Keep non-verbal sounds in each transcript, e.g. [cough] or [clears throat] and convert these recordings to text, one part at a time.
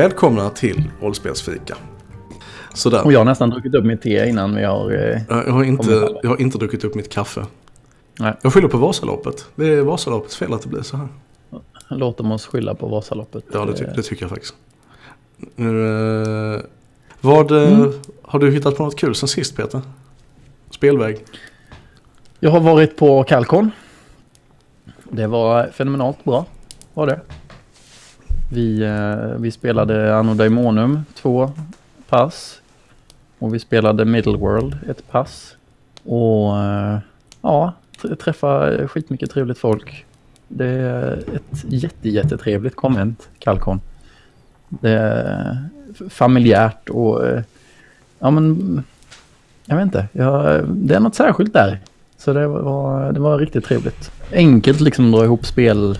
Välkomna till Rollspelsfika. Sådär. Och jag har nästan druckit upp mitt te innan vi har... Eh, jag, har inte, jag har inte druckit upp mitt kaffe. Nej. Jag skyller på Vasaloppet. Det är Vasaloppets fel att det blir så här. Låt dem oss skylla på Vasaloppet. Ja, det, ty det tycker jag faktiskt. Nu, eh, vad, eh, mm. Har du hittat på något kul sen sist Peter? Spelväg? Jag har varit på Calcon. Det var fenomenalt bra. Var det. Vi, eh, vi spelade Anno Daimonum två pass. Och vi spelade Middleworld ett pass. Och eh, ja, träffa skitmycket trevligt folk. Det är ett jätte, jättetrevligt konvent, Kalkon. Det är familjärt och eh, ja men jag vet inte, jag, det är något särskilt där. Så det var, det var riktigt trevligt. Enkelt liksom dra ihop spel,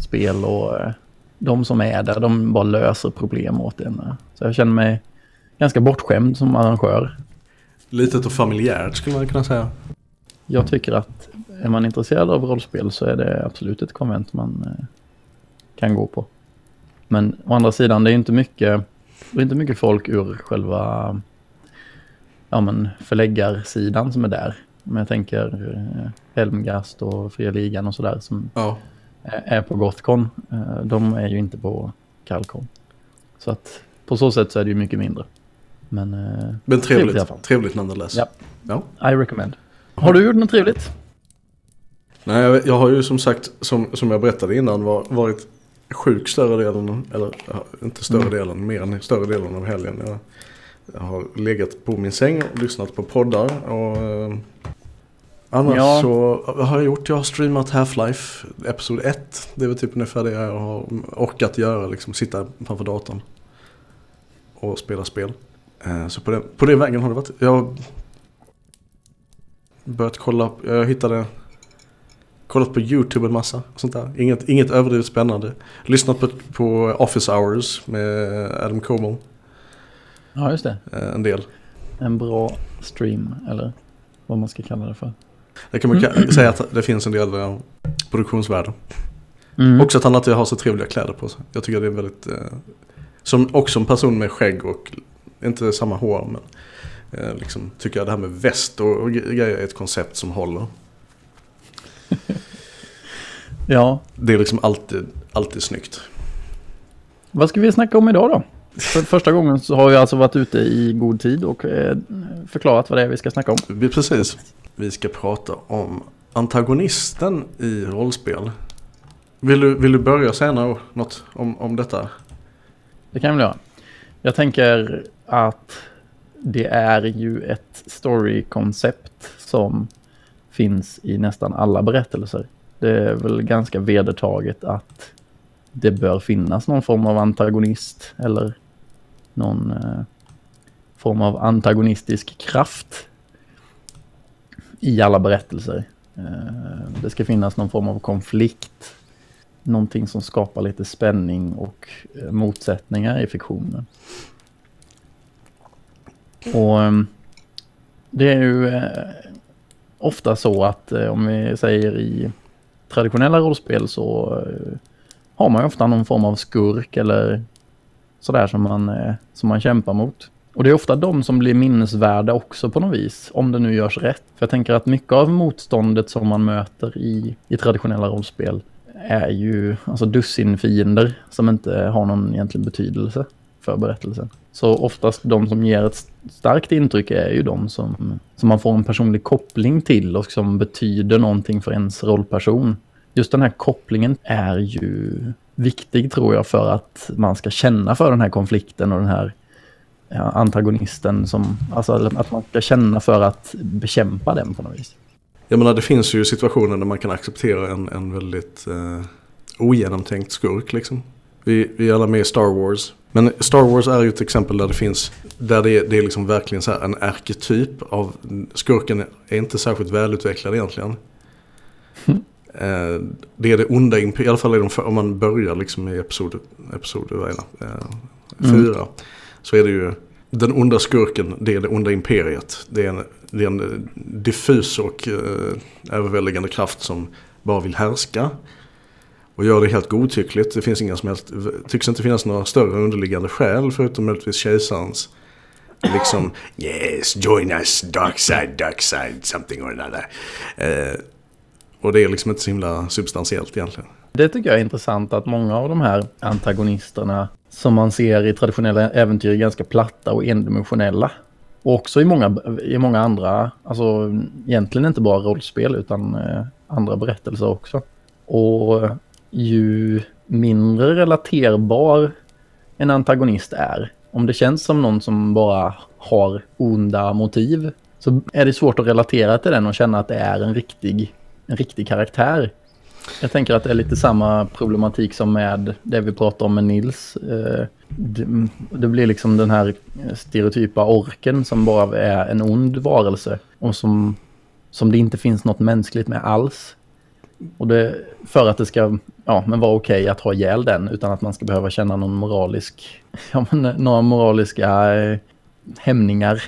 spel och eh, de som är där, de bara löser problem åt en. Så jag känner mig ganska bortskämd som arrangör. Litet och familjärt skulle man kunna säga. Jag tycker att är man intresserad av rollspel så är det absolut ett konvent man eh, kan gå på. Men å andra sidan, det är inte mycket, det är inte mycket folk ur själva ja, men förläggarsidan som är där. Men jag tänker eh, Helmgast och Fria Ligan och sådär som ja är på Gothcon. De är ju inte på Calcon. Så att på så sätt så är det ju mycket mindre. Men, Men trevligt, trevligt, trevligt nonetheless. Ja. ja, I recommend. Har du gjort något trevligt? Nej, jag, har ju som sagt, som, som jag berättade innan, var, varit sjuk större delen, eller inte större mm. delen, mer än större delen av helgen. Jag, jag har legat på min säng och lyssnat på poddar och Annars ja. så vad har jag gjort? Jag har streamat Half-Life Episod 1. Det är väl typ ungefär det jag har orkat göra. Liksom sitta framför datorn. Och spela spel. Eh, så på den, på den vägen har det varit. Jag har börjat kolla. Jag hittade kollat på YouTube en massa. Sånt där. Inget, inget överdrivet spännande. Lyssnat på, på Office Hours med Adam Como. Ja, just det. Eh, en del. En bra stream, eller vad man ska kalla det för. Det kan man mm. säga att det finns en del uh, produktionsvärde. Mm. Också att han alltid har så trevliga kläder på sig. Jag tycker det är väldigt... Uh, som också en person med skägg och inte samma hår. Men uh, liksom, tycker jag det här med väst och, och grejer är ett koncept som håller. ja. Det är liksom alltid, alltid snyggt. Vad ska vi snacka om idag då? För första gången så har vi alltså varit ute i god tid och förklarat vad det är vi ska snacka om. Precis. Vi ska prata om antagonisten i rollspel. Vill du, vill du börja säga något om, om detta? Det kan jag väl göra. Jag tänker att det är ju ett storykoncept som finns i nästan alla berättelser. Det är väl ganska vedertaget att det bör finnas någon form av antagonist eller någon eh, form av antagonistisk kraft i alla berättelser. Eh, det ska finnas någon form av konflikt. Någonting som skapar lite spänning och eh, motsättningar i fiktionen. Och eh, det är ju eh, ofta så att eh, om vi säger i traditionella rollspel så eh, har man ju ofta någon form av skurk eller sådär som man, eh, som man kämpar mot. Och det är ofta de som blir minnesvärda också på något vis, om det nu görs rätt. För jag tänker att mycket av motståndet som man möter i, i traditionella rollspel är ju alltså dussinfiender som inte har någon egentlig betydelse för berättelsen. Så oftast de som ger ett starkt intryck är ju de som, som man får en personlig koppling till och som betyder någonting för ens rollperson. Just den här kopplingen är ju viktig tror jag för att man ska känna för den här konflikten och den här ja, antagonisten som, alltså att man ska känna för att bekämpa den på något vis. Jag menar det finns ju situationer där man kan acceptera en, en väldigt eh, ogenomtänkt skurk liksom. Vi, vi är alla med i Star Wars. Men Star Wars är ju ett exempel där det finns, där det är, det är liksom verkligen så här en arketyp av, skurken är inte särskilt välutvecklad egentligen. [laughs] det är det onda imperiet, i alla fall är de, om man börjar liksom i episod, episod eh, fyra. Mm. Så är det ju den onda skurken, det är det onda imperiet. Det är en, det är en diffus och eh, överväldigande kraft som bara vill härska. Och gör det helt godtyckligt. Det finns inga som helst, tycks inte finnas några större underliggande skäl förutom möjligtvis kejsarens. Liksom, yes, join us, dark side, dark side, something or another. Eh, och det är liksom inte så himla substantiellt egentligen. Det tycker jag är intressant att många av de här antagonisterna som man ser i traditionella äventyr är ganska platta och endimensionella. Och också i många, i många andra, alltså egentligen inte bara rollspel utan eh, andra berättelser också. Och ju mindre relaterbar en antagonist är, om det känns som någon som bara har onda motiv, så är det svårt att relatera till den och känna att det är en riktig, en riktig karaktär. Jag tänker att det är lite samma problematik som med det vi pratade om med Nils. Eh, det, blir liksom den här stereotypa orken som bara är en ond varelse och som, som det inte finns något mänskligt med alls. Och det, för att det ska ja, men vara okej att ha ihjäl den utan att man ska behöva känna någon moralisk, [laughs] ja, men, några moraliska eh, hämningar.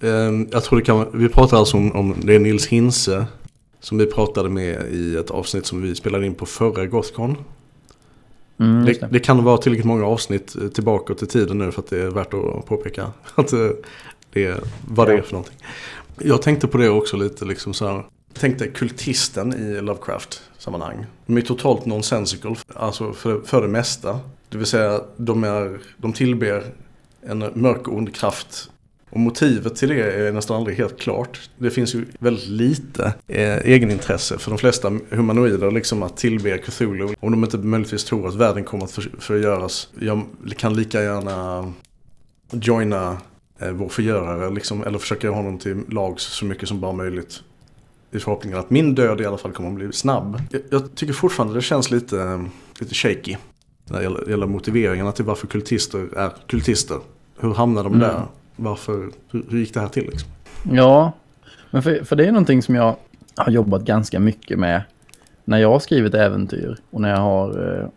Ehm, jag tror det kan vi pratar alltså om, om det är Nils Hinse som vi pratade med i ett avsnitt som vi spelade in på förra Gothcon. Mm, Det, det. kan vara tillräckligt många avsnitt tillbaka till tiden nu för att det är värt att påpeka [laughs] att eh, det är, vad det är för någonting. Jag tänkte på det också lite liksom så här. Tänkte kultisten i Lovecraft-sammanhang. De är totalt nonsensical, alltså för, för det mesta. Det vill säga, de, är, de tillber en mörk ond kraft. Och motivet till det är nästan aldrig helt klart. Det finns ju väldigt lite eh, egenintresse för de flesta humanoider liksom att tillbe Cthulhu. Om de inte möjligtvis tror att världen kommer att för, förgöras. Jag kan lika gärna joina eh, vår förgörare liksom, eller försöka ha honom till lags så mycket som bara möjligt. I förhoppningen att min död i alla fall kommer att bli snabb. Jag, jag tycker fortfarande det känns lite, lite shaky. När det gäller, gäller motiveringarna till varför kultister är kultister. Hur hamnar de Mm. där? Varför, hur, hur gick det här till liksom? Ja, men för, för det är någonting som jag har jobbat ganska mycket med när jag har skrivit äventyr och när jag har eh,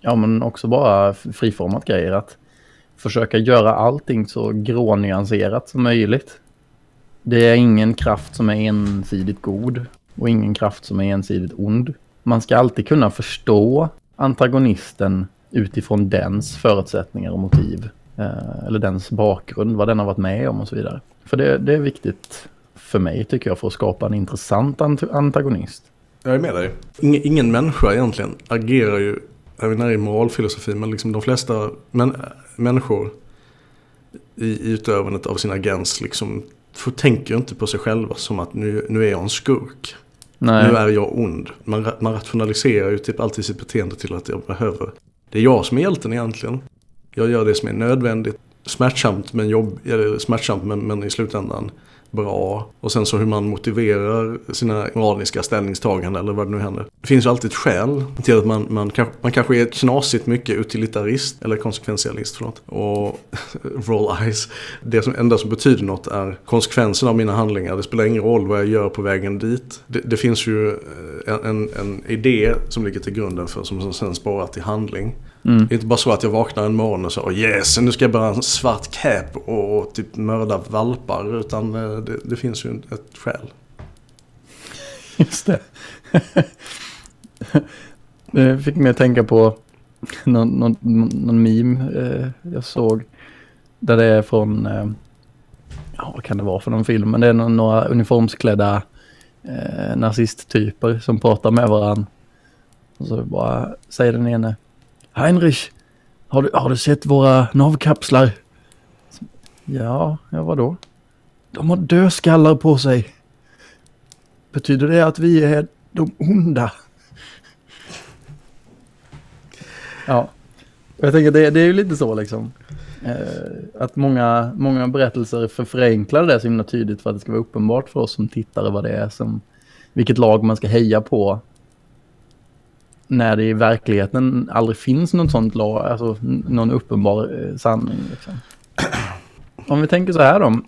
ja, men också bara friformat grejer. Att försöka göra allting så grånyanserat som möjligt. Det är ingen kraft som är ensidigt god och ingen kraft som är ensidigt ond. Man ska alltid kunna förstå antagonisten utifrån dens förutsättningar och motiv. Eh, eller dens bakgrund, vad den har varit med om och så vidare. För det, det är viktigt för mig tycker jag för att skapa en intressant ant- antagonist. Jag är med dig. Ingen, ingen människa egentligen agerar ju, jag vet inte i moralfilosofi, men liksom de flesta män, människor i, i utövandet av sin agens liksom får, tänker inte på sig själva som att nu, nu är jag en skurk. Nej, Nu är jag ond. Man, man rationaliserar ju typ alltid sitt beteende till att jag behöver. Det är jag som är hjälten egentligen. Jag gör det som är nödvändigt. Smärtsamt men, jobb, eller smärtsamt men, men i slutändan bra. Och sen så hur man motiverar sina moraliska ställningstaganden eller vad det nu händer. Det finns ju alltid ett skäl till att man, man, kanske, man kanske är knasigt mycket utilitarist eller konsekventialist. Förlåt. Och [laughs] roll eyes. Det som enda som betyder något är konsekvenserna av mina handlingar. Det spelar ingen roll vad jag gör på vägen dit. Det, det finns ju en, en, en idé som ligger till grunden för som sen spårar till handling mm. Det är inte bara så att jag vaknar en morgon och så yes, nu ska jag bära en svart cap och, och typ mörda valpar. Utan eh, det, det finns ju ett skäl. [laughs] Just det. [laughs] det fick mig att tänka på någon, någon, någon meme eh, jag såg. Där det är från, eh, ja vad kan det vara för någon film? Men det är nå- några uniformsklädda eh, nazisttyper som pratar med varandra. Och så bara säger den ene. Heinrich, har du, har du sett våra navkapslar? Ja, ja vadå? De har dödskallar på sig. Betyder det att vi är de onda? Ja, jag tänker det, det är ju lite så liksom. Eh, att många, många berättelser förförenklar det så himla tydligt för att det ska vara uppenbart för oss som tittare vad det är som, vilket lag man ska heja på när det i verkligheten aldrig finns något sånt lag, alltså någon uppenbar eh, sanning. Liksom. [clears throat] Om vi tänker så här då.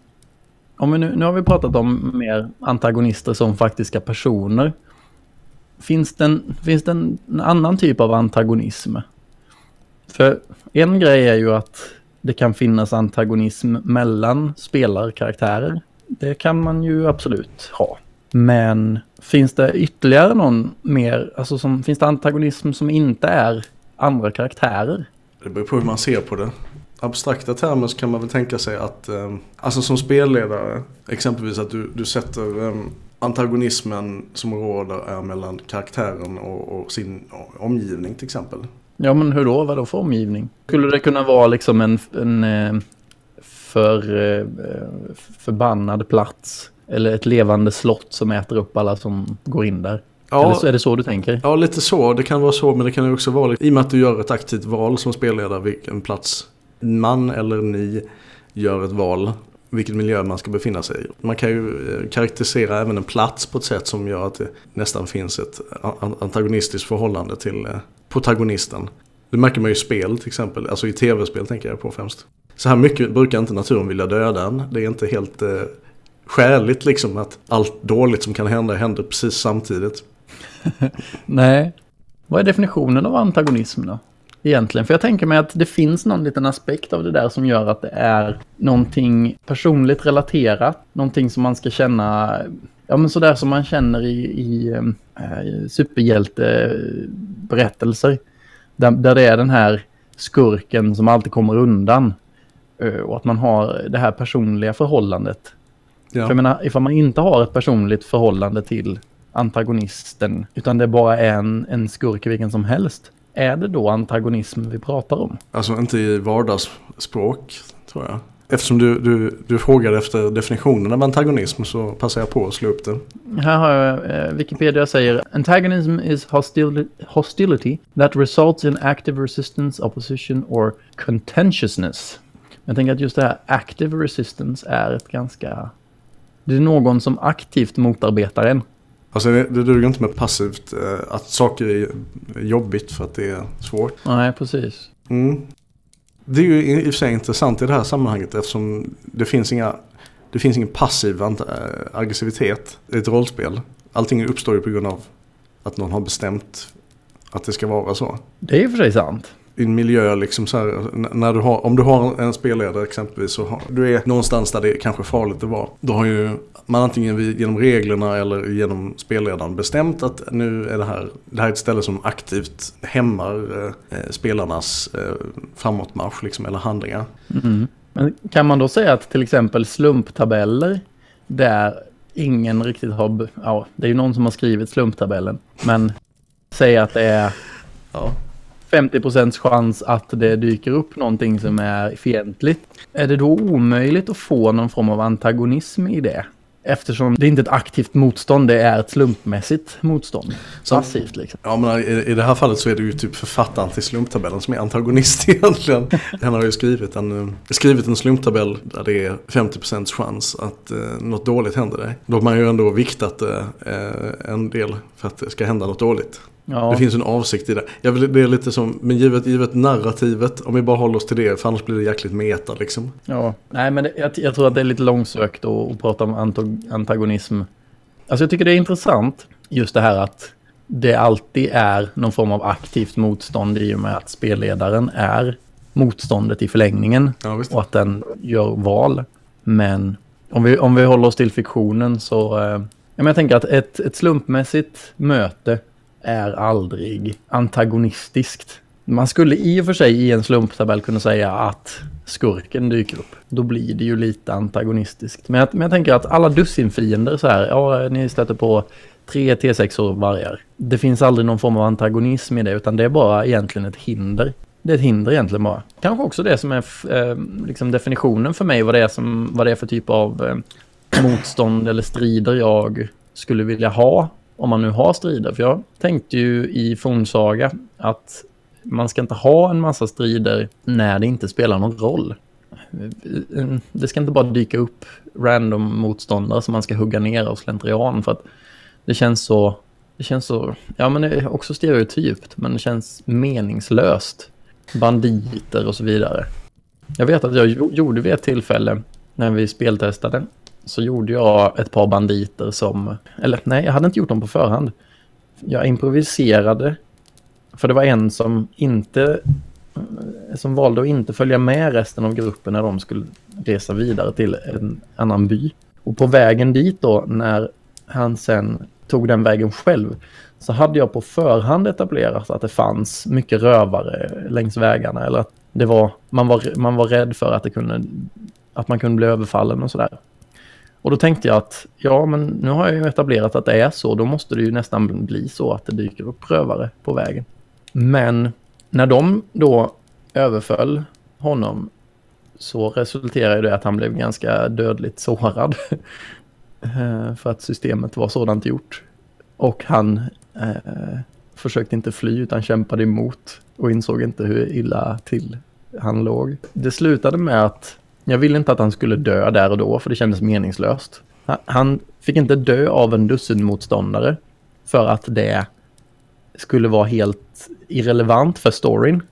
Om vi nu, nu har vi pratat om mer antagonister som faktiska personer. Finns det, en, finns det en, en annan typ av antagonism? För en grej är ju att det kan finnas antagonism mellan spelarkaraktärer. Det kan man ju absolut ha. Men finns det ytterligare någon mer, alltså som, finns det antagonism som inte är andra karaktärer? Det beror på hur man ser på det. Abstrakta termer så kan man väl tänka sig att, eh, alltså som spelledare, exempelvis att du, du sätter eh, antagonismen som råder är mellan karaktären och, och sin omgivning till exempel. Ja men hur då? Vad då för omgivning? Skulle det kunna vara liksom en, en eh, för, eh, förbannad plats? Eller ett levande slott som äter upp alla som går in där? Ja, Eller är det så du tänker? Ja, lite så. Det kan vara så, men det kan också vara i och med att du gör ett aktivt val som spelledare vilken plats man eller ni gör ett val vilken miljö man ska befinna sig i. Man kan ju eh, karaktärisera även en plats på ett sätt som gör att det nästan finns ett antagonistiskt förhållande till eh, protagonisten. Det märker man ju i spel till exempel, alltså i tv-spel tänker jag på främst. Så här mycket brukar inte naturen vilja döda en. Det är inte helt eh, skäligt liksom att allt dåligt som kan hända händer precis samtidigt. [laughs] Nej. Vad är definitionen av antagonism då? Egentligen, för jag tänker mig att det finns någon liten aspekt av det där som gör att det är någonting personligt relaterat. Någonting som man ska känna, ja men sådär som man känner i, i, äh, i superhjälteberättelser. Där, där det är den här skurken som alltid kommer undan. Eh, och att man har det här personliga förhållandet. Ja. För jag menar, ifall man inte har ett personligt förhållande till antagonisten, utan det bara är en, en skurk vilken som helst, är det då antagonism vi pratar om? Alltså inte i vardagsspråk, tror jag. Eftersom du, du, du frågade efter definitionen av antagonism så passar jag på att slå upp det. Här har jag eh, Wikipedia säger Antagonism is hostility, hostility that results in active resistance, opposition or contentiousness. Jag tänker att just det här active resistance är ett ganska... Det är någon som aktivt motarbetar en. Alltså det, det duger inte med passivt, eh, att saker är jobbigt för att det är svårt. Nej, precis. Mm. Det är ju i och för sig intressant i det här sammanhanget eftersom det finns inga det finns ingen passiv eh, aggressivitet i ett rollspel. Allting uppstår ju på grund av att någon har bestämt att det ska vara så. Det är i och för sig sant en miljö liksom så här, när du har, om du har en spelledare exempelvis så har, du är någonstans där det är kanske farligt att vara. Då har ju man antingen genom reglerna eller genom spelledaren bestämt att nu är det här, det här är ett ställe som aktivt hämmar eh, spelarnas eh, framåtmarsch liksom, eller handlingar. Mm. Men kan man då säga att till exempel slumptabeller där ingen riktigt har, ja det är ju någon som har skrivit slumptabellen, men säg att det är ja. 50% chans att det dyker upp någonting som är fientligt. Är det då omöjligt att få någon form av antagonism i det? Eftersom det inte är ett aktivt motstånd, det är ett slumpmässigt motstånd. Passivt liksom. Ja men i, det här fallet så är det ju typ författaren till slumptabellen som är antagonist [laughs] egentligen. Han har ju skrivit en, eh, skrivit en slumptabell där det är 50% chans att eh, något dåligt händer dig. Då har man ju ändå viktat eh, en del för att det ska hända något dåligt. Ja. Det finns en avsikt i det. Jag vill, det är lite som, men givet, givet narrativet, om vi bara håller oss till det, för annars blir det jäkligt meta liksom. Ja, nej men det, jag, jag, tror att det är lite långsökt att, att prata om antagonism. Alltså jag tycker det är intressant, just det här att det alltid är någon form av aktivt motstånd i och med att spelledaren är motståndet i förlängningen. Ja, och att den gör val. Men om vi, om vi håller oss till fiktionen så... Eh, jag tänker att ett, ett slumpmässigt möte är aldrig antagonistiskt. Man skulle i och för sig i en slumptabell kunna säga att skurken dyker upp. Då blir det ju lite antagonistiskt. Men jag, men jag tänker att alla dussinfiender så här, ja ni stöter på tre T6 vargar. Det finns aldrig någon form av antagonism i det utan det är bara egentligen ett hinder. Det är ett hinder egentligen bara. Kanske också det som är eh, liksom definitionen för mig vad det är, som, vad det är för typ av eh, motstånd eller strider jag skulle vilja ha om man nu har strider. För jag tänkte ju i Fornsaga att man ska inte ha en massa strider när det inte spelar någon roll. Det ska inte bara dyka upp random motståndare som man ska hugga ner av slentrian för att det känns så Det känns så, ja men det är också stereotypt, men det känns meningslöst. Banditer och så vidare. Jag vet att jag gjorde vid ett tillfälle när vi speltestade så gjorde jag ett par banditer som, eller nej, jag hade inte gjort dem på förhand. Jag improviserade, för det var en som inte, som valde att inte följa med resten av gruppen när de skulle resa vidare till en annan by. Och på vägen dit då, när han sen tog den vägen själv, så hade jag på förhand etablerat att det fanns mycket rövare längs vägarna. Eller att det var, man, var, man var rädd för att, det kunde, att man kunde bli överfallen och sådär. Och då tänkte jag att ja, men nu har jag ju etablerat att det är så. Då måste det ju nästan bli så att det dyker upp rövare på vägen. Men när de då överföll honom så resulterade det att han blev ganska dödligt sårad. [laughs] Eh, för att systemet var sådant gjort. Och han eh, försökte inte fly utan kämpade emot och insåg inte hur illa till han låg. Det slutade med att jag ville inte att han skulle dö där och då för det kändes meningslöst. Han fick inte dö av en dussinmotståndare för att det skulle vara helt irrelevant för storyn.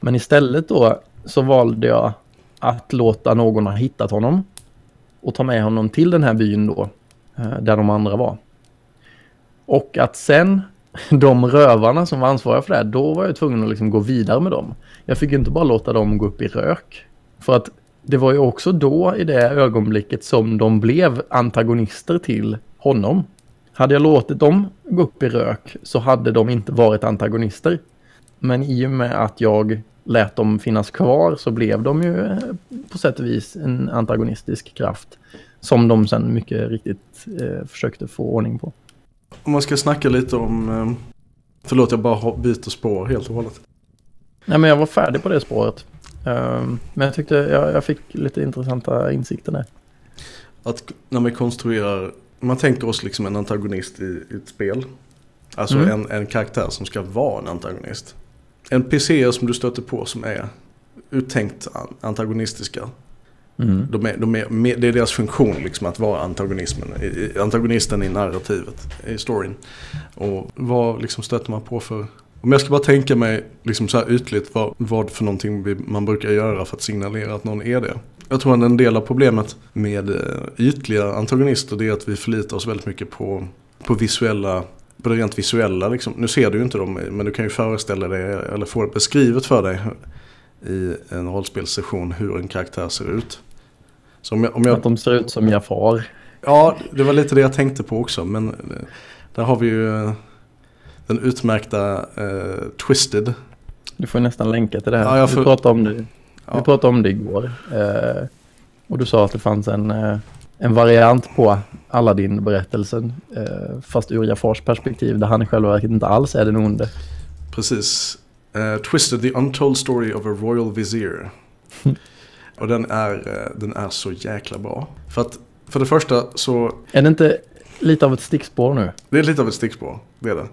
Men istället då så valde jag att låta någon ha hittat honom och ta med honom till den här byn då, eh, där de andra var. Och att sen [laughs] de rövarna som var ansvariga för det här, då var jag tvungen att liksom gå vidare med dem. Jag fick inte bara låta dem gå upp i rök. För att det var ju också då i det ögonblicket som de blev antagonister till honom. Hade jag låtit dem gå upp i rök så hade de inte varit antagonister. Men i och med att jag lät dem finnas kvar så blev de ju eh, på sätt och vis en antagonistisk kraft. Som de sen mycket riktigt eh, försökte få ordning på. Om man ska snacka lite om... Eh, förlåt, jag bara byter spår helt och hållet. Nej, men jag var färdig på det spåret. Um, men jag tyckte jag, jag, fick lite intressanta insikter där. Att när man konstruerar, man tänker oss liksom en antagonist i, i ett spel. Alltså mm. en, en karaktär som ska vara en antagonist. NPCer som du stöter på som är uttänkt antagonistiska. Mm. De är, de är, det är deras funktion liksom att vara antagonismen, antagonisten i narrativet, i storyn. Och vad liksom stöter man på för om jag ska bara tänka mig liksom så här ytligt vad, vad för någonting man brukar göra för att signalera att någon är det. Jag tror att en del av problemet med eh, ytliga antagonister det är att vi förlitar oss väldigt mycket på, på visuella på det rent visuella liksom. Nu ser du ju inte dem men du kan ju föreställa dig eller få det beskrivet för dig i en rollspelssession hur en karaktär ser ut. Så om jag, om jag... Att de ser ut som Jafar. Ja, det var lite det jag tänkte på också men eh, där har vi ju eh, den utmärkta uh, Twisted. Du får nästan länka till det här. Ja, får... Vi pratade om det, ja. vi pratade om det igår. Uh, och du sa att det fanns en, uh, en variant på Aladdin-berättelsen. Uh, fast ur Jafars perspektiv där han i själva verket inte alls är den onde. Precis. Twisted, the untold story of a royal vizier. [laughs] och den är, den är så jäkla bra. För att för det första så... Är det inte lite av ett stickspår nu? Det är lite av ett stickspår, det är det.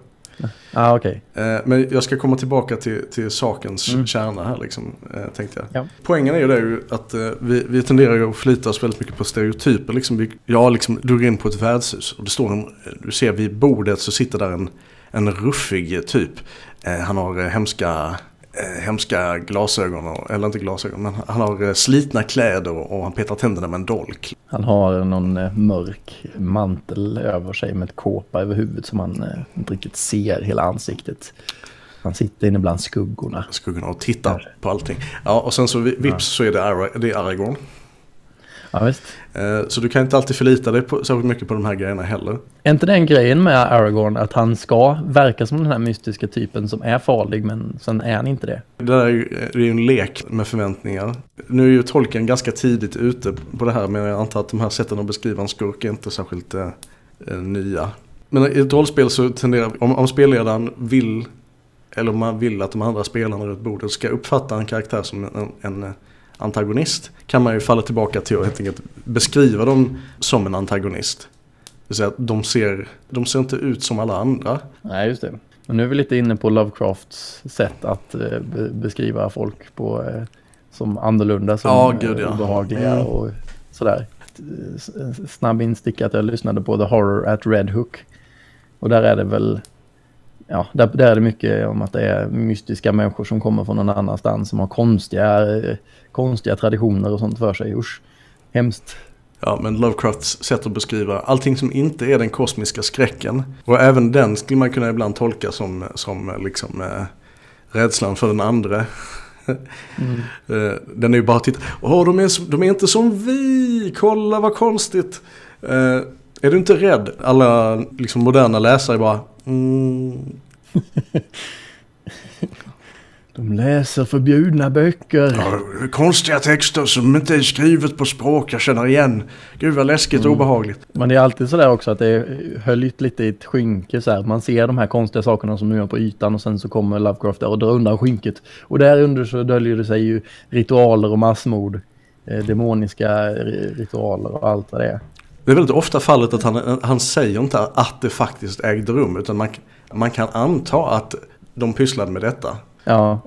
Ah, okay. Eh, men jag ska komma tillbaka till, till sakens mm. kärna här liksom, eh, tänkte jag. Ja. Poängen är ju det att eh, vi, vi tenderar ju att förlita oss väldigt mycket på stereotyper. Liksom, jag liksom drog in på ett värdshus och det står en, du ser vid bordet så sitter där en, en ruffig typ. Han har hemska hemska glasögon, eller inte glasögon, men han har eh, slitna kläder och han petar tänderna med en dolk. Han har någon eh, mörk mantel över sig med ett kåpa över huvudet som man eh, inte riktigt ser hela ansiktet. Han sitter inne bland skuggorna. Skuggorna och tittar på allting. Ja, och sen så vips ja. så är det, Ara, det är Aragorn. Ja. Eh, så du kan inte alltid förlita dig på, särskilt mycket på de här grejerna heller. Är inte den grejen med Aragorn att han ska verka som den här mystiska typen som är farlig men sen är han inte det? Det där är ju, en lek med förväntningar. Nu är ju tolken ganska tidigt ute på det här men jag antar att de här sätten att beskriva en skurk är inte särskilt eh, eh nya. Men i ett rollspel så tenderar, om, om spelledaren vill eller om man vill att de andra spelarna runt bordet ska uppfatta en karaktär som en, en antagonist kan man ju falla tillbaka till att helt enkelt beskriva dem som en antagonist. Det vill säga att de ser, de ser inte ut som alla andra. Nej, just det. Men nu är vi lite inne på Lovecrafts sätt att eh, be beskriva folk på, eh, som annorlunda, som ja, gud, ja. obehagliga mm. och sådär. Snabb instick att jag lyssnade på The Horror at Red Hook. Och där är det väl, ja, där, där är det mycket om att det är mystiska människor som kommer från någon annanstans som har konstiga, konstiga traditioner och sånt för sig. Usch, hemskt. Ja, men Lovecrafts sätt att beskriva allting som inte är den kosmiska skräcken. Och även den skulle man kunna ibland tolka som, som liksom eh, rädslan för den andra. [laughs] Mm. Eh, den är ju bara titta, åh de är, de är inte som vi, kolla vad konstigt. Eh, är du inte rädd? Alla liksom, moderna läsare bara, mm. [laughs] De läser förbjudna böcker. Ja, konstiga texter som inte är skrivet på språk jag känner igen. Gud vad läskigt och mm. obehagligt. Men det är alltid sådär också att det är höljt lite i ett skynke så här. Man ser de här konstiga sakerna som nu är på ytan och sen så kommer Lovecraft där och drar undan skynket. Och där under så döljer det sig ju ritualer och massmord. Eh, demoniska ritualer och allt vad det är. Det är väldigt ofta fallet att han, han säger inte att det faktiskt ägde rum utan man, man kan anta att de pysslade med detta. Ja.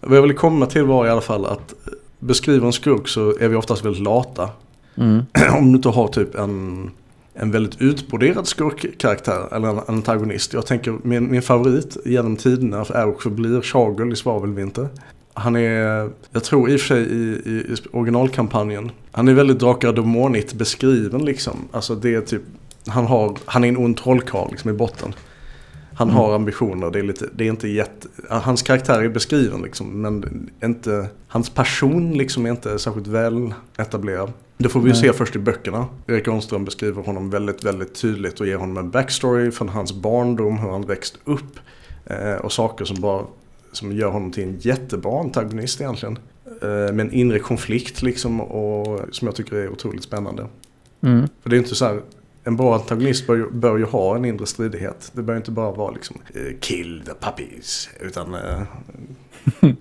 Vad jag ville komma till var i alla fall att beskriva en skurk så är vi oftast väldigt lata. Mm. [clears throat] Om du inte har typ en, en väldigt utbroderad skurkkaraktär eller en antagonist. Jag tänker min, min favorit genom tiderna är och förblir Chagel i Svavelvinter. Han är, jag tror i och för sig i, i, i originalkampanjen, han är väldigt Drakar Demonigt beskriven liksom. Alltså det är typ, han, har, han är en ond trollkarl liksom i botten. Han mm. har ambitioner, det är, lite, det är inte jätte... Hans karaktär är beskriven liksom, men inte... Hans person liksom är inte särskilt väl etablerad. Det får vi ju se först i böckerna. Erik Ånström beskriver honom väldigt, väldigt tydligt och ger honom en backstory från hans barndom, hur han växt upp. Eh, och saker som bara som gör honom till en jättebra antagonist egentligen. Eh, med en inre konflikt liksom och som jag tycker är otroligt spännande. Mm. För det är inte så här, en bra antagonist bör ju, bör ju ha en inre stridighet. Det bör inte bara vara liksom eh, kill the puppies. Utan... Eh, [laughs]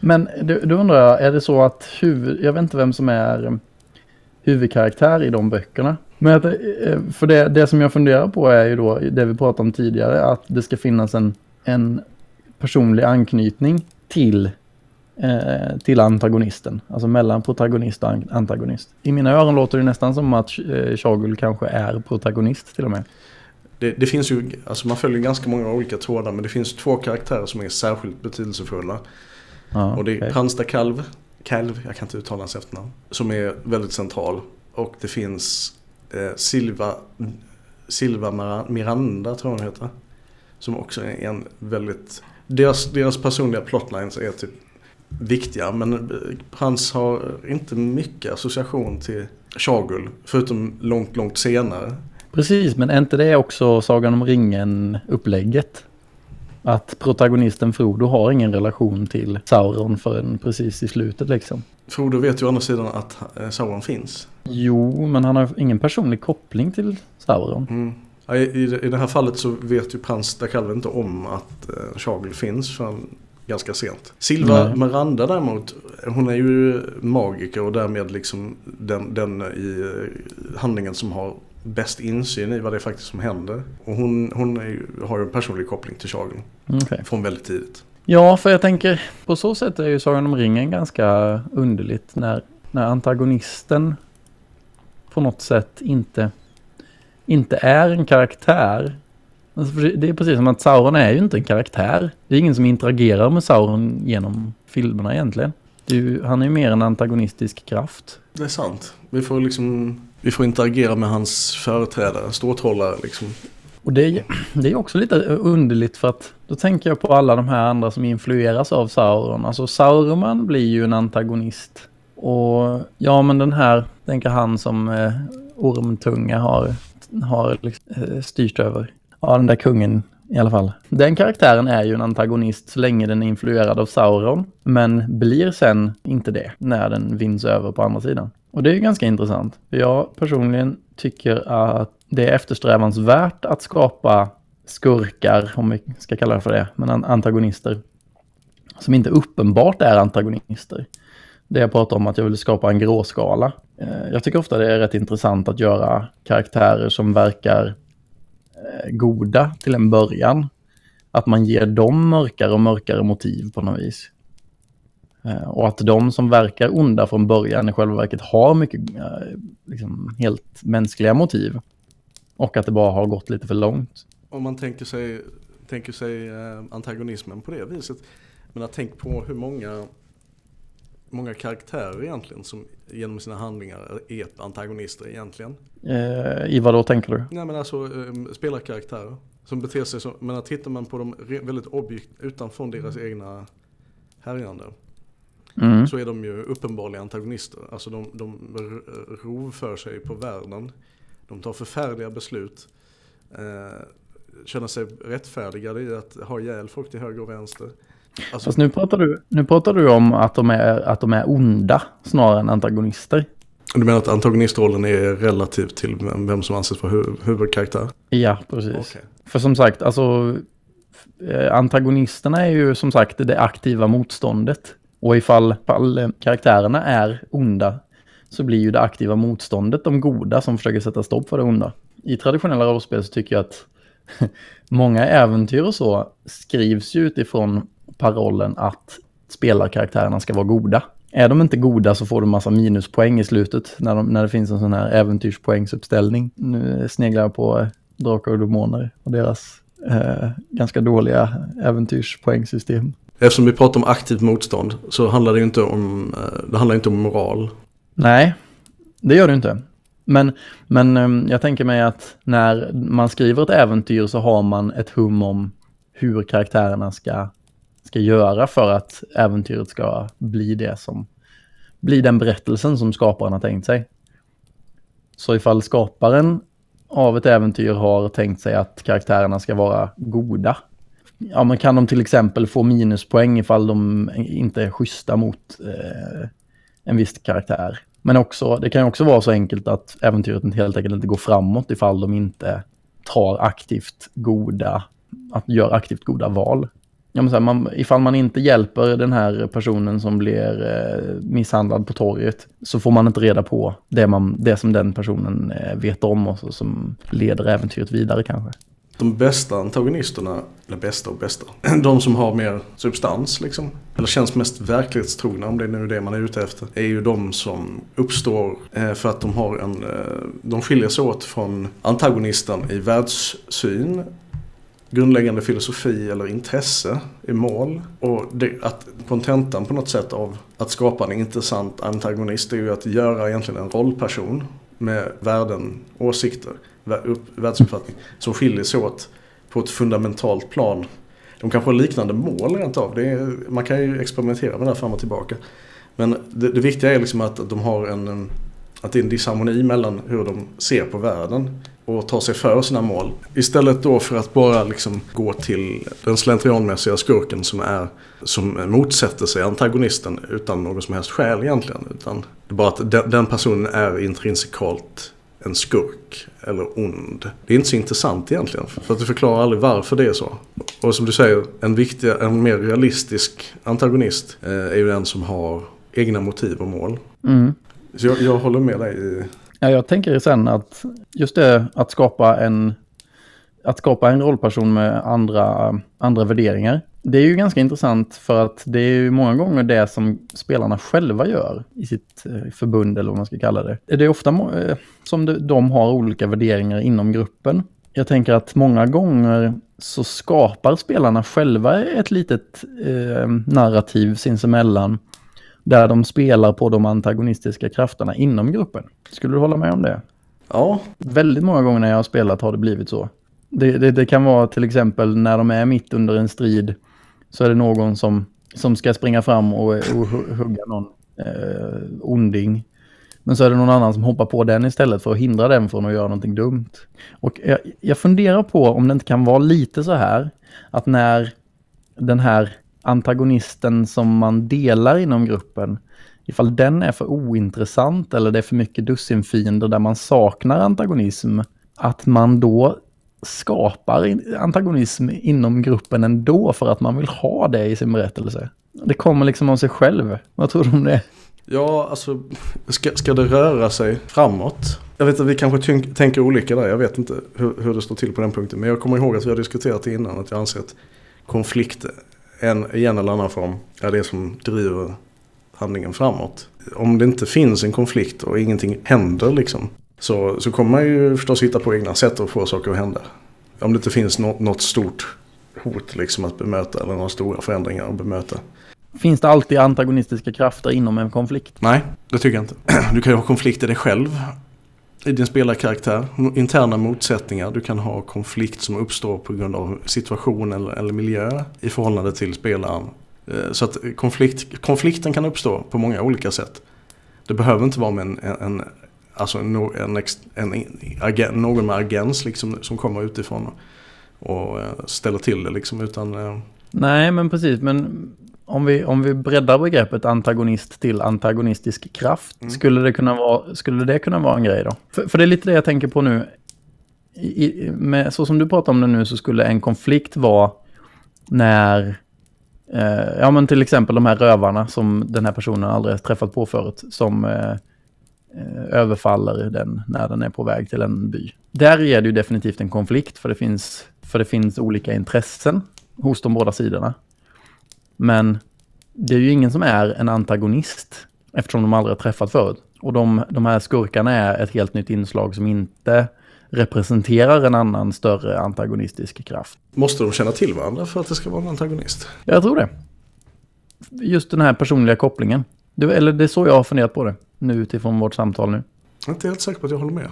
Men då undrar jag, är det så att huvud, jag vet inte vem som är eh, huvudkaraktär i de böckerna. Men att, för det, det som jag funderar på är ju då det vi pratade om tidigare, att det ska finnas en, en personlig anknytning till eh, till antagonisten. Alltså mellan protagonist och antagonist. I mina öron låter det nästan som att eh, Shagul kanske är protagonist till och med. Det, det, finns ju, alltså man följer ganska många olika trådar men det finns två karaktärer som är särskilt betydelsefulla. Ah, och det är okay. Pransta Kalv, Kalv, jag kan inte uttala hans efternamn, som är väldigt central. Och det finns eh, Silva, Silva Miranda tror jag hon heter. Som också är en väldigt, deras, deras personliga plotlines är typ viktiga. Men Prans har inte mycket association till Shagul. Förutom långt, långt senare. Precis, men är inte det också Sagan om ringen-upplägget? Att protagonisten Frodo har ingen relation till Sauron förrän precis i slutet liksom. Frodo vet ju å andra sidan att eh, Sauron finns. Jo, men han har ingen personlig koppling till Sauron. Mm. I, i, I det här fallet så vet ju Prans Dakalve inte om att eh, Shagul finns förrän ganska sent. Silva Nej. Miranda däremot, hon är ju magiker och därmed liksom den, den i handlingen som har bäst insyn i vad det är faktiskt som händer. Och hon, hon ju, har ju en personlig koppling till Sagan. Okay. Från väldigt tidigt. Ja, för jag tänker på så sätt är ju Sagan om ringen ganska underligt när, när antagonisten på något sätt inte, inte är en karaktär det är precis som att Sauron är ju inte en karaktär. Det är ingen som interagerar med Sauron genom filmerna egentligen. Är ju, han är ju mer en antagonistisk kraft. Det är sant. Vi får liksom vi får interagera med hans företrädare, ståthållare liksom. Och det är, det är också lite underligt för att då tänker jag på alla de här andra som influeras av Sauron. Alltså Sauron blir ju en antagonist. Och ja men den här, tänker han som eh, Ormtunga har, har liksom, eh, styrt över. Ja, den där kungen i alla fall. Den karaktären är ju en antagonist så länge den är influerad av Sauron, men blir sen inte det när den vinns över på andra sidan. Och det är ju ganska intressant. Jag personligen tycker att det är eftersträvansvärt att skapa skurkar, om vi ska kalla det för det, men antagonister, som inte uppenbart är antagonister. Det jag pratar om att jag vill skapa en gråskala. Eh, jag tycker ofta det är rätt intressant att göra karaktärer som verkar Eh, goda till en början. Att man ger dem mörkare och mörkare motiv på något vis. Eh, och att de som verkar onda från början i själva verket har mycket eh, liksom, helt mänskliga motiv. Och att det bara har gått lite för långt. Om man tänker sig, tänker sig antagonismen på det viset. Men att tänk på hur många, många karaktärer egentligen som genom sina handlingar är antagonister egentligen. Eh, I vad då tänker du? Nej men alltså eh, spelarkaraktärer. Som beter sig så, men att tittar man på dem väldigt objekt utanför deras egna härjande. Mm. Så är de ju uppenbarliga antagonister. Alltså de, de rovför sig på världen. De tar förfärliga beslut. Eh, känner sig rättfärdigade i att ha ihjäl folk till höger och vänster. Alltså, Fast nu pratar, du, nu pratar du om att de, är, att de är onda snarare än antagonister. Du menar att antagonistrollen är relativ till vem som anses vara hu huvudkaraktär? Ja, precis. Okay. För som sagt, alltså eh, antagonisterna är ju som sagt det aktiva motståndet. Och ifall, ifall karaktärerna är onda så blir ju det aktiva motståndet de goda som försöker sätta stopp för det onda. I traditionella rollspel så tycker jag att [laughs] många äventyr och så skrivs ju utifrån parollen att spelarkaraktärerna ska vara goda. Är de inte goda så får du massa minuspoäng i slutet när, de, när det finns en sån här äventyrspoängsuppställning. Nu sneglar jag på Drakar och Demoner och deras eh, ganska dåliga äventyrspoängsystem. Eftersom vi pratar om aktivt motstånd så handlar det ju inte om, eh, det handlar inte om moral. Nej, det gör det inte. Men, men ehm, jag tänker mig att när man skriver ett äventyr så har man ett hum om hur karaktärerna ska, ska göra för att äventyret ska bli det som blir den berättelsen som skaparen har tänkt sig. Så ifall skaparen av ett äventyr har tänkt sig att karaktärerna ska vara goda. Ja, men kan de till exempel få minuspoäng ifall de inte är schyssta mot eh, en viss karaktär. Men också, det kan också vara så enkelt att äventyret helt enkelt inte går framåt ifall de inte tar aktivt goda, att gör aktivt goda val. Ja, men så här, man, ifall man inte hjälper den här personen som blir eh, misshandlad på torget så får man inte reda på det, man, det som den personen eh, vet om och så, som leder äventyret vidare kanske. De bästa antagonisterna, eller bästa och bästa, [clears throat] de som har mer substans liksom, eller känns mest verklighetstrogna om det är nu det man är ute efter, är ju de som uppstår eh, för att de har en, eh, de skiljer sig åt från antagonisten i världssyn, grundläggande filosofi eller intresse i mål. Och det, att kontentan på något sätt av att skapa en intressant antagonist är ju att göra egentligen en rollperson med värden, åsikter världsuppfattning som skiljer sig åt på ett fundamentalt plan. De kanske har liknande mål rent av. Är, man kan ju experimentera med det här fram och tillbaka. Men det, det viktiga är liksom att de har en, att det är en disharmoni mellan hur de ser på världen och tar sig för sina mål. Istället då för att bara liksom gå till den slentrianmässiga skurken som, är, som motsätter sig antagonisten utan någon som helst skäl egentligen. Utan det är bara att den, den personen är intrinsikalt en skurk eller ond. Det är inte så intressant egentligen. För att du förklarar aldrig varför det är så. Och som du säger, en, viktig, en mer realistisk antagonist eh, är ju den som har egna motiv och mål. Mm. Så jag, jag, håller med dig i... Ja, jag tänker sen att just det att skapa en, att skapa en rollperson med andra, andra värderingar det är ju ganska intressant för att det är ju många gånger det som spelarna själva gör i sitt eh, förbund eller vad man ska kalla det. Det är ofta eh, som de har olika värderingar inom gruppen. Jag tänker att många gånger så skapar spelarna själva ett litet eh, narrativ sinsemellan där de spelar på de antagonistiska krafterna inom gruppen. Skulle du hålla med om det? Ja. Väldigt många gånger när jag har spelat har det blivit så. Det, det, det, kan vara till exempel när de är mitt under en strid så är det någon som, som ska springa fram och, och hugga någon eh, onding. Men så är det någon annan som hoppar på den istället för att hindra den från att göra någonting dumt. Och jag, jag funderar på om det inte kan vara lite så här att när den här antagonisten som man delar inom gruppen, ifall den är för ointressant eller det är för mycket dussinfiender där man saknar antagonism, att man då skapar antagonism inom gruppen ändå för att man vill ha det i sin berättelse. Det kommer liksom av sig själv. Vad tror du om det? Ja, alltså ska, ska det röra sig framåt? Jag vet att vi kanske tänker olika där. Jag vet inte hur, hur, det står till på den punkten. Men jag kommer ihåg att vi har diskuterat det innan. Att jag anser att konflikt en, i en eller annan form är det som driver handlingen framåt. Om det inte finns en konflikt och ingenting händer liksom Så, så kommer man ju förstås hitta på egna sätt att få saker att hända. Om det inte finns något, något stort hot liksom att bemöta eller några stora förändringar att bemöta. Finns det alltid antagonistiska krafter inom en konflikt? Nej, det tycker jag inte. [clears throat] Du kan ju ha konflikt i dig själv. I din spelarkaraktär. Interna motsättningar. Du kan ha konflikt som uppstår på grund av situation eller, eller miljö i förhållande till spelaren. Eh, så att konflikt, konflikten kan uppstå på många olika sätt. Det behöver inte vara med en, en, alltså en, en, en, någon med agens liksom, som kommer utifrån och, eh, ställer till det. Liksom, utan, eh, Nej, men precis. Men om vi, om vi breddar begreppet antagonist till antagonistisk kraft, mm. skulle, det kunna vara, skulle det kunna vara en grej då? För, för det är lite det jag tänker på nu. I, med, så som du pratar om det nu så skulle en konflikt vara när, eh, ja men till exempel de här rövarna som den här personen aldrig träffat på förut, som eh, eh, överfaller den när den är på väg till en by. Där är det ju definitivt en konflikt för det finns, för det finns olika intressen hos de båda sidorna. Men det är ju ingen som är en antagonist eftersom de aldrig har träffat förut. Och de, de här skurkarna är ett helt nytt inslag som inte representerar en annan större antagonistisk kraft. Måste de känna till varandra för att det ska vara en antagonist? Jag tror det. Just den här personliga kopplingen. Det, eller det är så jag har funderat på det nu utifrån vårt samtal nu. Jag är inte helt säker på att jag håller med.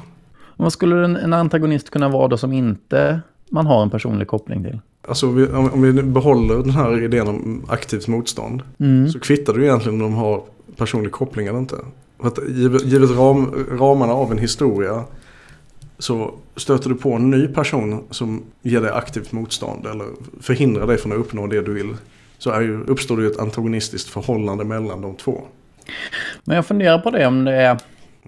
Vad skulle en, en antagonist kunna vara då som inte man har en personlig koppling till? Alltså om vi behåller den här idén om aktivt motstånd. Mm. Så kvittar det ju egentligen om de har personlig koppling eller inte. För att givet, givet ram, ramarna av en historia så stöter du på en ny person som ger dig aktivt motstånd eller förhindrar dig från att uppnå det du vill. Så är ju, uppstår det ju ett antagonistiskt förhållande mellan de två. Men jag funderar på det om det är...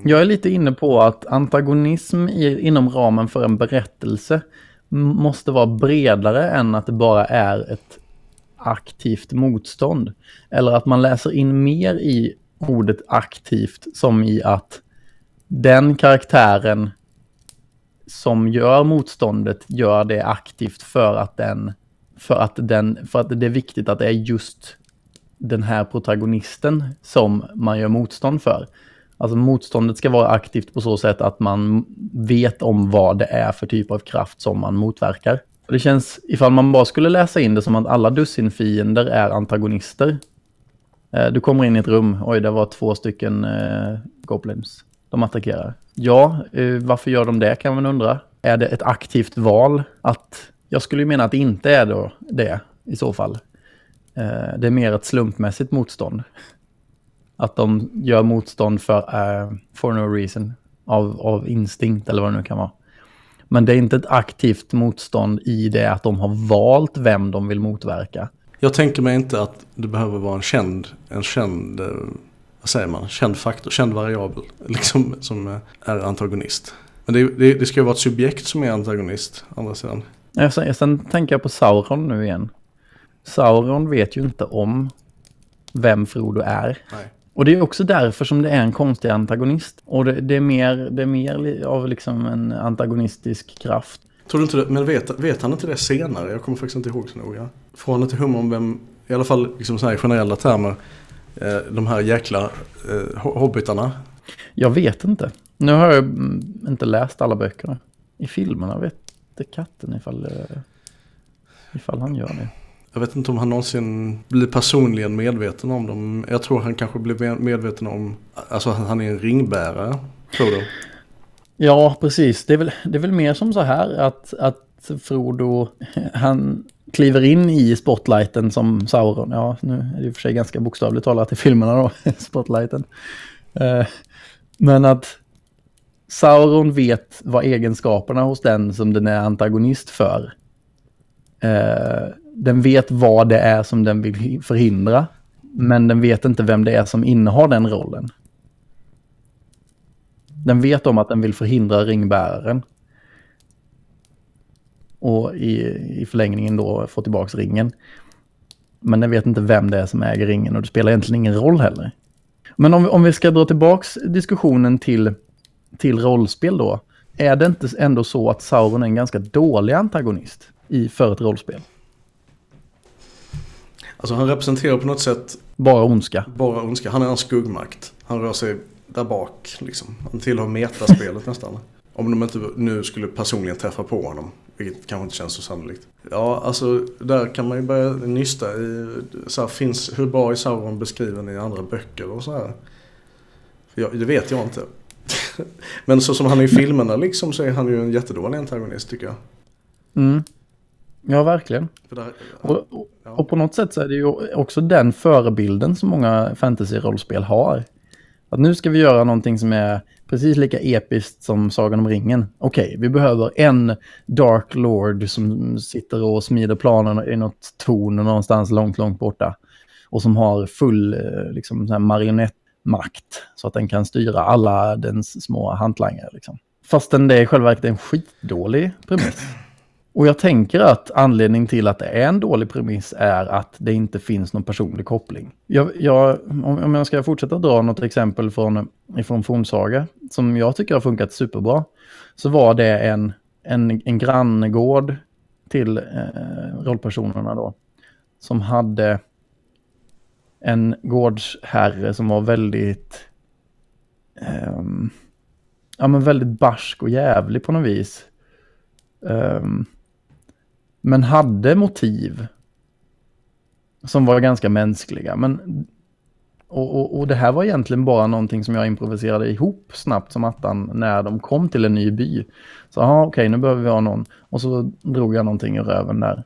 Jag är lite inne på att antagonism i, inom ramen för en berättelse måste vara bredare än att det bara är ett aktivt motstånd. Eller att man läser in mer i ordet aktivt som i att den karaktären som gör motståndet gör det aktivt för att den för att, den, för att det är viktigt att det är just den här protagonisten som man gör motstånd för. Alltså motståndet ska vara aktivt på så sätt att man vet om vad det är för typ av kraft som man motverkar. Det känns, ifall man bara skulle läsa in det som att alla dussinfiender är antagonister. Eh, du kommer in i ett rum, oj det var två stycken eh, goblins. De attackerar. Ja, eh, varför gör de det kan man undra. Är det ett aktivt val? Att, jag skulle ju mena att det inte är då det i så fall. Eh, det är mer ett slumpmässigt motstånd. Att de gör motstånd för uh, for no reason. Av, av instinkt eller vad det nu kan vara. Men det är inte ett aktivt motstånd i det att de har valt vem de vill motverka. Jag tänker mig inte att det behöver vara en känd, en känd, eh, vad säger man, känd faktor, känd variabel, [laughs] liksom som eh, är antagonist. Men det, det, det ska ju vara ett subjekt som är antagonist, andra sidan. Ja, sen, sen tänker jag på Sauron nu igen. Sauron vet ju inte om vem Frodo är. Nej. Och det är också därför som det är en konstig antagonist. Och det, det är, mer, det är mer av liksom en antagonistisk kraft. Tror du inte det? Men vet, vet han inte det senare? Jag kommer faktiskt inte ihåg så noga. Får han inte hum om vem, i alla fall liksom så här i generella termer, eh, de här jäkla eh, hobbitarna? Jag vet inte. Nu har jag inte läst alla böckerna. I filmerna vet katten ifall, eh, ifall han gör det. Jag vet inte om han någonsin blir personligen medveten om dem. Jag tror han kanske blir medveten om, alltså han är en ringbärare, tror du? Ja, precis. Det är väl, det är väl mer som så här att, att Frodo, han kliver in i spotlighten som Sauron. Ja, nu är det i och för sig ganska bokstavligt talat i filmerna då, [laughs] spotlighten. Eh, men att Sauron vet vad egenskaperna hos den som den är antagonist för eh, den vet vad det är som den vill förhindra. Men den vet inte vem det är som innehar den rollen. Den vet om att den vill förhindra ringbäraren. Och i, i förlängningen då få tillbaka ringen. Men den vet inte vem det är som äger ringen och det spelar egentligen ingen roll heller. Men om vi, om vi ska dra tillbaka diskussionen till, till rollspel då. Är det inte ändå så att Sauron är en ganska dålig antagonist i, för ett rollspel? Alltså han representerar på något sätt bara ondska. Bara ondska. Han är en skuggmakt. Han rör sig där bak liksom. Han tillhör metaspelet nästan. Om de inte nu skulle personligen träffa på honom. Vilket kanske inte känns så sannolikt. Ja, alltså där kan man ju börja nysta i, så här, finns, hur bra är Sauron beskriven i andra böcker och så här. Jag, det vet jag inte. [laughs] Men så som han är i filmerna liksom så är han ju en jättedålig antagonist tycker jag. Mm. Ja, verkligen. Där, och, och, och, på något sätt så är det ju också den förebilden som många fantasy-rollspel har. Att nu ska vi göra någonting som är precis lika episkt som Sagan om ringen. Okej, okay, vi behöver en Dark Lord som sitter och smider planen i något torn någonstans långt, långt borta. Och som har full eh, liksom, marionettmakt så att den kan styra alla dens små hantlangare. Liksom. Fastän det är själva verket en skitdålig premiss. Och jag tänker att anledning till att det är en dålig premiss är att det inte finns någon personlig koppling. Jag, jag, om jag ska fortsätta dra något exempel från, från Fornsaga som jag tycker har funkat superbra. Så var det en, en, en granngård till eh, rollpersonerna då. Som hade en gårdsherre som var väldigt... Eh, ja men väldigt barsk och jävlig på något vis. Um, men hade motiv som var ganska mänskliga. Men, och, och, och, det här var egentligen bara någonting som jag improviserade ihop snabbt som attan när de kom till en ny by. Så okej, okay, nu behöver vi ha någon. Och så drog jag någonting i röven där.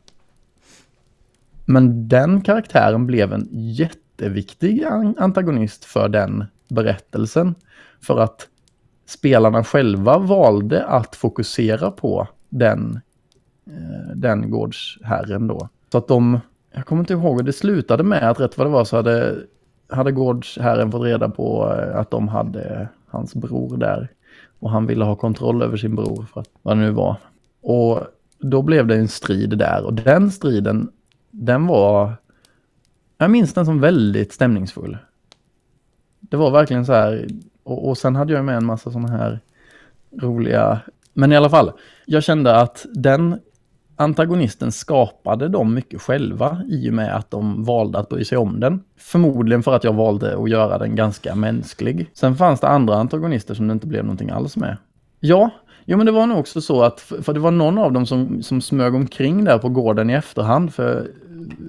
Men den karaktären blev en jätteviktig antagonist för den berättelsen. För att spelarna själva valde att fokusera på den Eh, den gårdsherren då. Så att de, jag kommer inte ihåg, det slutade med att rätt vad det var så hade, hade gårdsherren fått reda på eh, att de hade hans bror där. Och han ville ha kontroll över sin bror för att, vad det nu var. Och då blev det en strid där och den striden, den var, jag minns den som väldigt stämningsfull. Det var verkligen så här, och, och sen hade jag med en massa sådana här roliga, men i alla fall, jag kände att den antagonisten skapade dem mycket själva i och med att de valde att bry sig om den. Förmodligen för att jag valde att göra den ganska mänsklig. Sen fanns det andra antagonister som det inte blev någonting alls med. Ja, jo men det var nog också så att, för det var någon av dem som, som smög omkring där på gården i efterhand, för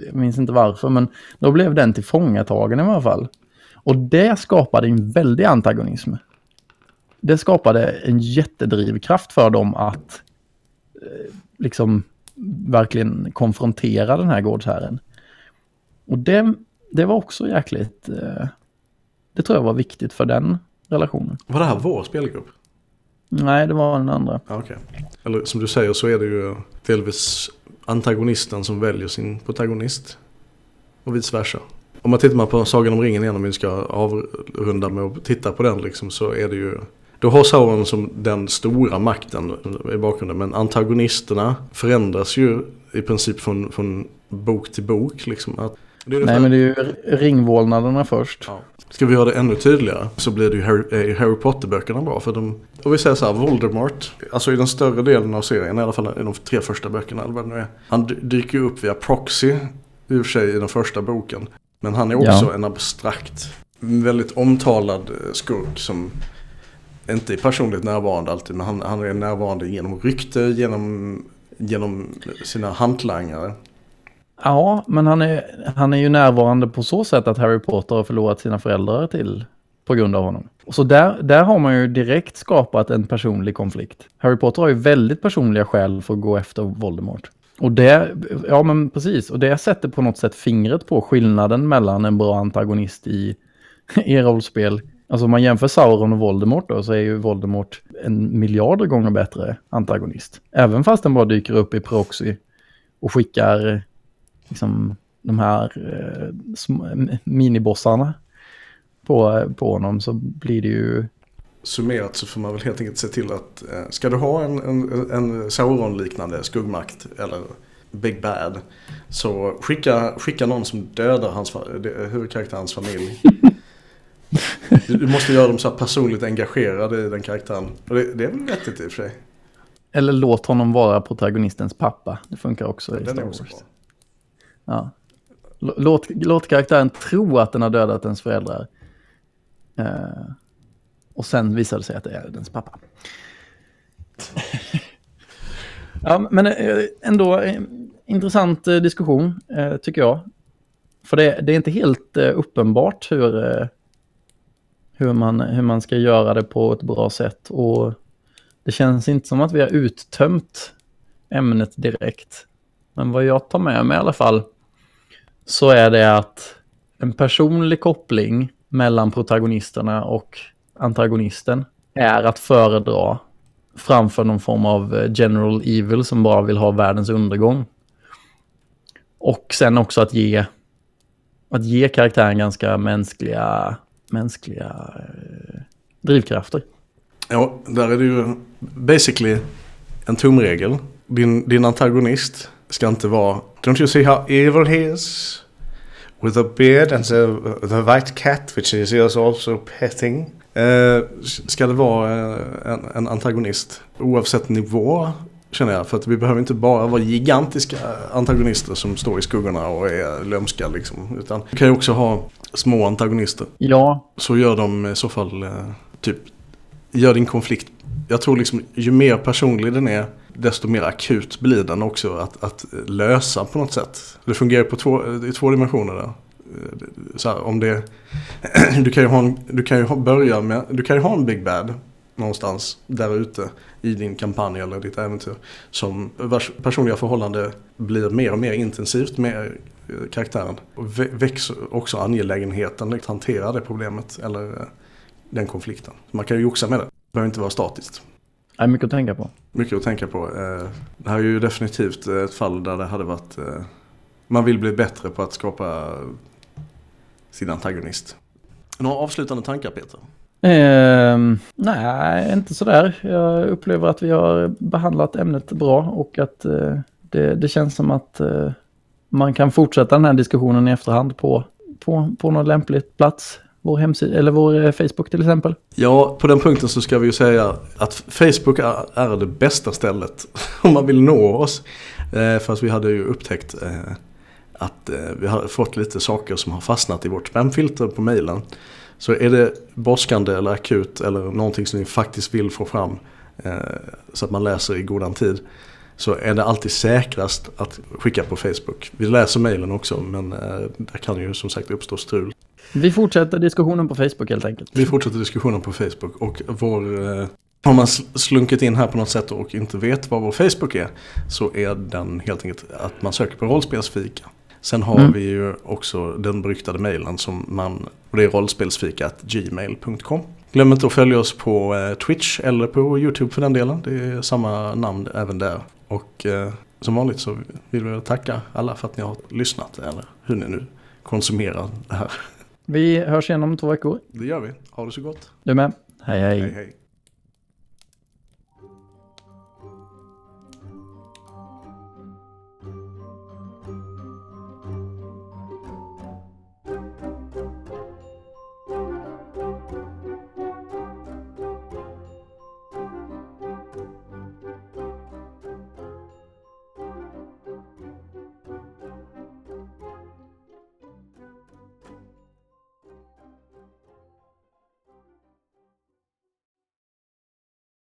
jag minns inte varför, men då blev den tillfångatagen i alla fall. Och det skapade en väldig antagonism. Det skapade en jättedrivkraft för dem att eh, liksom verkligen konfrontera den här gårdsherren. Och det, det var också jäkligt, eh, det tror jag var viktigt för den relationen. Var det här vår spelgrupp? Nej, det var den andra. Okej. Okay. Eller som du säger så är det ju delvis antagonisten som väljer sin protagonist. Och vice versa. Om man tittar på Sagan om ringen igen om vi ska avrunda med att titta på den liksom så är det ju du har Sauron som den stora makten i bakgrunden men antagonisterna förändras ju i princip från, från bok till bok. Liksom. Att, Nej men det är ju ringvålnaderna först. Ja. Ska vi göra det ännu tydligare så blir det ju Harry, Harry Potter-böckerna bra. För de, och vi säger så här, Voldemort, alltså i den större delen av serien, i alla fall i de tre första böckerna eller vad det nu är. Han dyker ju upp via proxy, i och för sig i den första boken. Men han är också ja. en abstrakt, väldigt omtalad skurk som inte personligt närvarande alltid, men han, han är närvarande genom rykte, genom, genom sina hantlangare. Ja, men han är, han är ju närvarande på så sätt att Harry Potter har förlorat sina föräldrar till på grund av honom. Så där, där har man ju direkt skapat en personlig konflikt. Harry Potter har ju väldigt personliga skäl för att gå efter Voldemort. Och det, ja men precis, och det sätter på något sätt fingret på skillnaden mellan en bra antagonist i, i rollspel Alltså om man jämför Sauron och Voldemort då så är ju Voldemort en miljarder gånger bättre antagonist. Även fast den bara dyker upp i proxy och skickar liksom de här eh, minibossarna på, på honom så blir det ju... Summerat så får man väl helt enkelt se till att eh, ska du ha en, en, en Sauron-liknande skuggmakt eller Big Bad så skicka, skicka någon som dödar hans, huvudkaraktärens familj. [laughs] Du måste göra dem så personligt engagerade i den karaktären. Och det, det är väl vettigt i och för sig. Eller låt honom vara protagonistens pappa. Det funkar också i Star Wars. Ja. Låt, låt karaktären tro att den har dödat ens föräldrar. Uh, Och sen visade det sig att det är dens pappa. [laughs] ja, men eh, ändå eh, intressant eh, diskussion eh, tycker jag. För det, det är inte helt eh, uppenbart hur, eh, hur, man, hur man ska göra det på ett bra sätt. Och det känns inte som att vi har uttömt ämnet direkt. Men vad jag tar med mig i alla fall så är det att en personlig koppling mellan protagonisterna och antagonisten är att föredra framför någon form av eh, general evil som bara vill ha världens undergång. Och sen också att ge, att ge karaktären ganska mänskliga, mänskliga eh, drivkrafter. Ja, där är det ju basically en tumregel. Din, din antagonist ska inte vara Don't you see how evil he is? With a beard and the, the white cat which is also petting. Eh, ska det vara eh, en, en antagonist oavsett nivå känner jag. För att vi behöver inte bara vara gigantiska antagonister som står i skuggorna och är lömska liksom. Utan vi kan ju också ha små antagonister. Ja, Så gör de i så fall eh, typ, gör din konflikt. Jag tror liksom ju mer personlig den är, desto mer akut blir den också att, att lösa på något sätt. Det fungerar på två, i två dimensioner där. Eh, Så här, om det, [clears throat] du kan ju, ha en, du kan ju ha, börja med, du kan ju ha en Big Bad någonstans där ute i din kampanj eller ditt äventyr. Som vars personliga förhållande blir mer och mer intensivt med eh, karaktären. Växer också angelägenheten att hantera det problemet eller eh, den konflikten. Man kan ju joxa med det. Det behöver inte vara statiskt. det är mycket att tänka på. Mycket att tänka på. Eh, Det här är ju definitivt ett fall där det hade varit... eh, Man vill bli bättre på att skapa sin antagonist. Några avslutande tankar Peter? Ehm, nej, inte sådär. Jag upplever att vi har behandlat ämnet bra och att eh, det, det känns som att eh, man kan fortsätta den här diskussionen i efterhand på, på, på någon lämplig plats. Vår hemsida, eller vår eh, Facebook till exempel. Ja, på den punkten så ska vi ju säga att Facebook är, är det bästa stället [laughs] om man vill nå oss. Eh, fast vi hade ju upptäckt eh, att eh, vi har fått lite saker som har fastnat i vårt spamfilter på mejlen. Så är det brådskande eller akut eller någonting som ni faktiskt vill få fram eh, så att man läser i godan tid så är det alltid säkrast att skicka på Facebook. Vi läser mejlen också men eh, där kan ju som sagt uppstå strul. Vi fortsätter diskussionen på Facebook helt enkelt. Vi fortsätter diskussionen på Facebook och vår... Eh, har man sl- slunkit in här på något sätt och inte vet vad vår Facebook är så är den helt enkelt att man söker på rollspelsfika. Sen har Mm. vi ju också den beryktade mejlen som man, och det är rollspelsfika.gmail.com. Glöm inte att följa oss på eh, Twitch eller på YouTube för den delen. Det är samma namn även där. Och eh, som vanligt så vill vi tacka alla för att ni har lyssnat eller hur ni nu konsumerar det här. Vi hörs igen om två veckor. Det gör vi. Ha det så gott. Du med. hej. hej. hej. hej.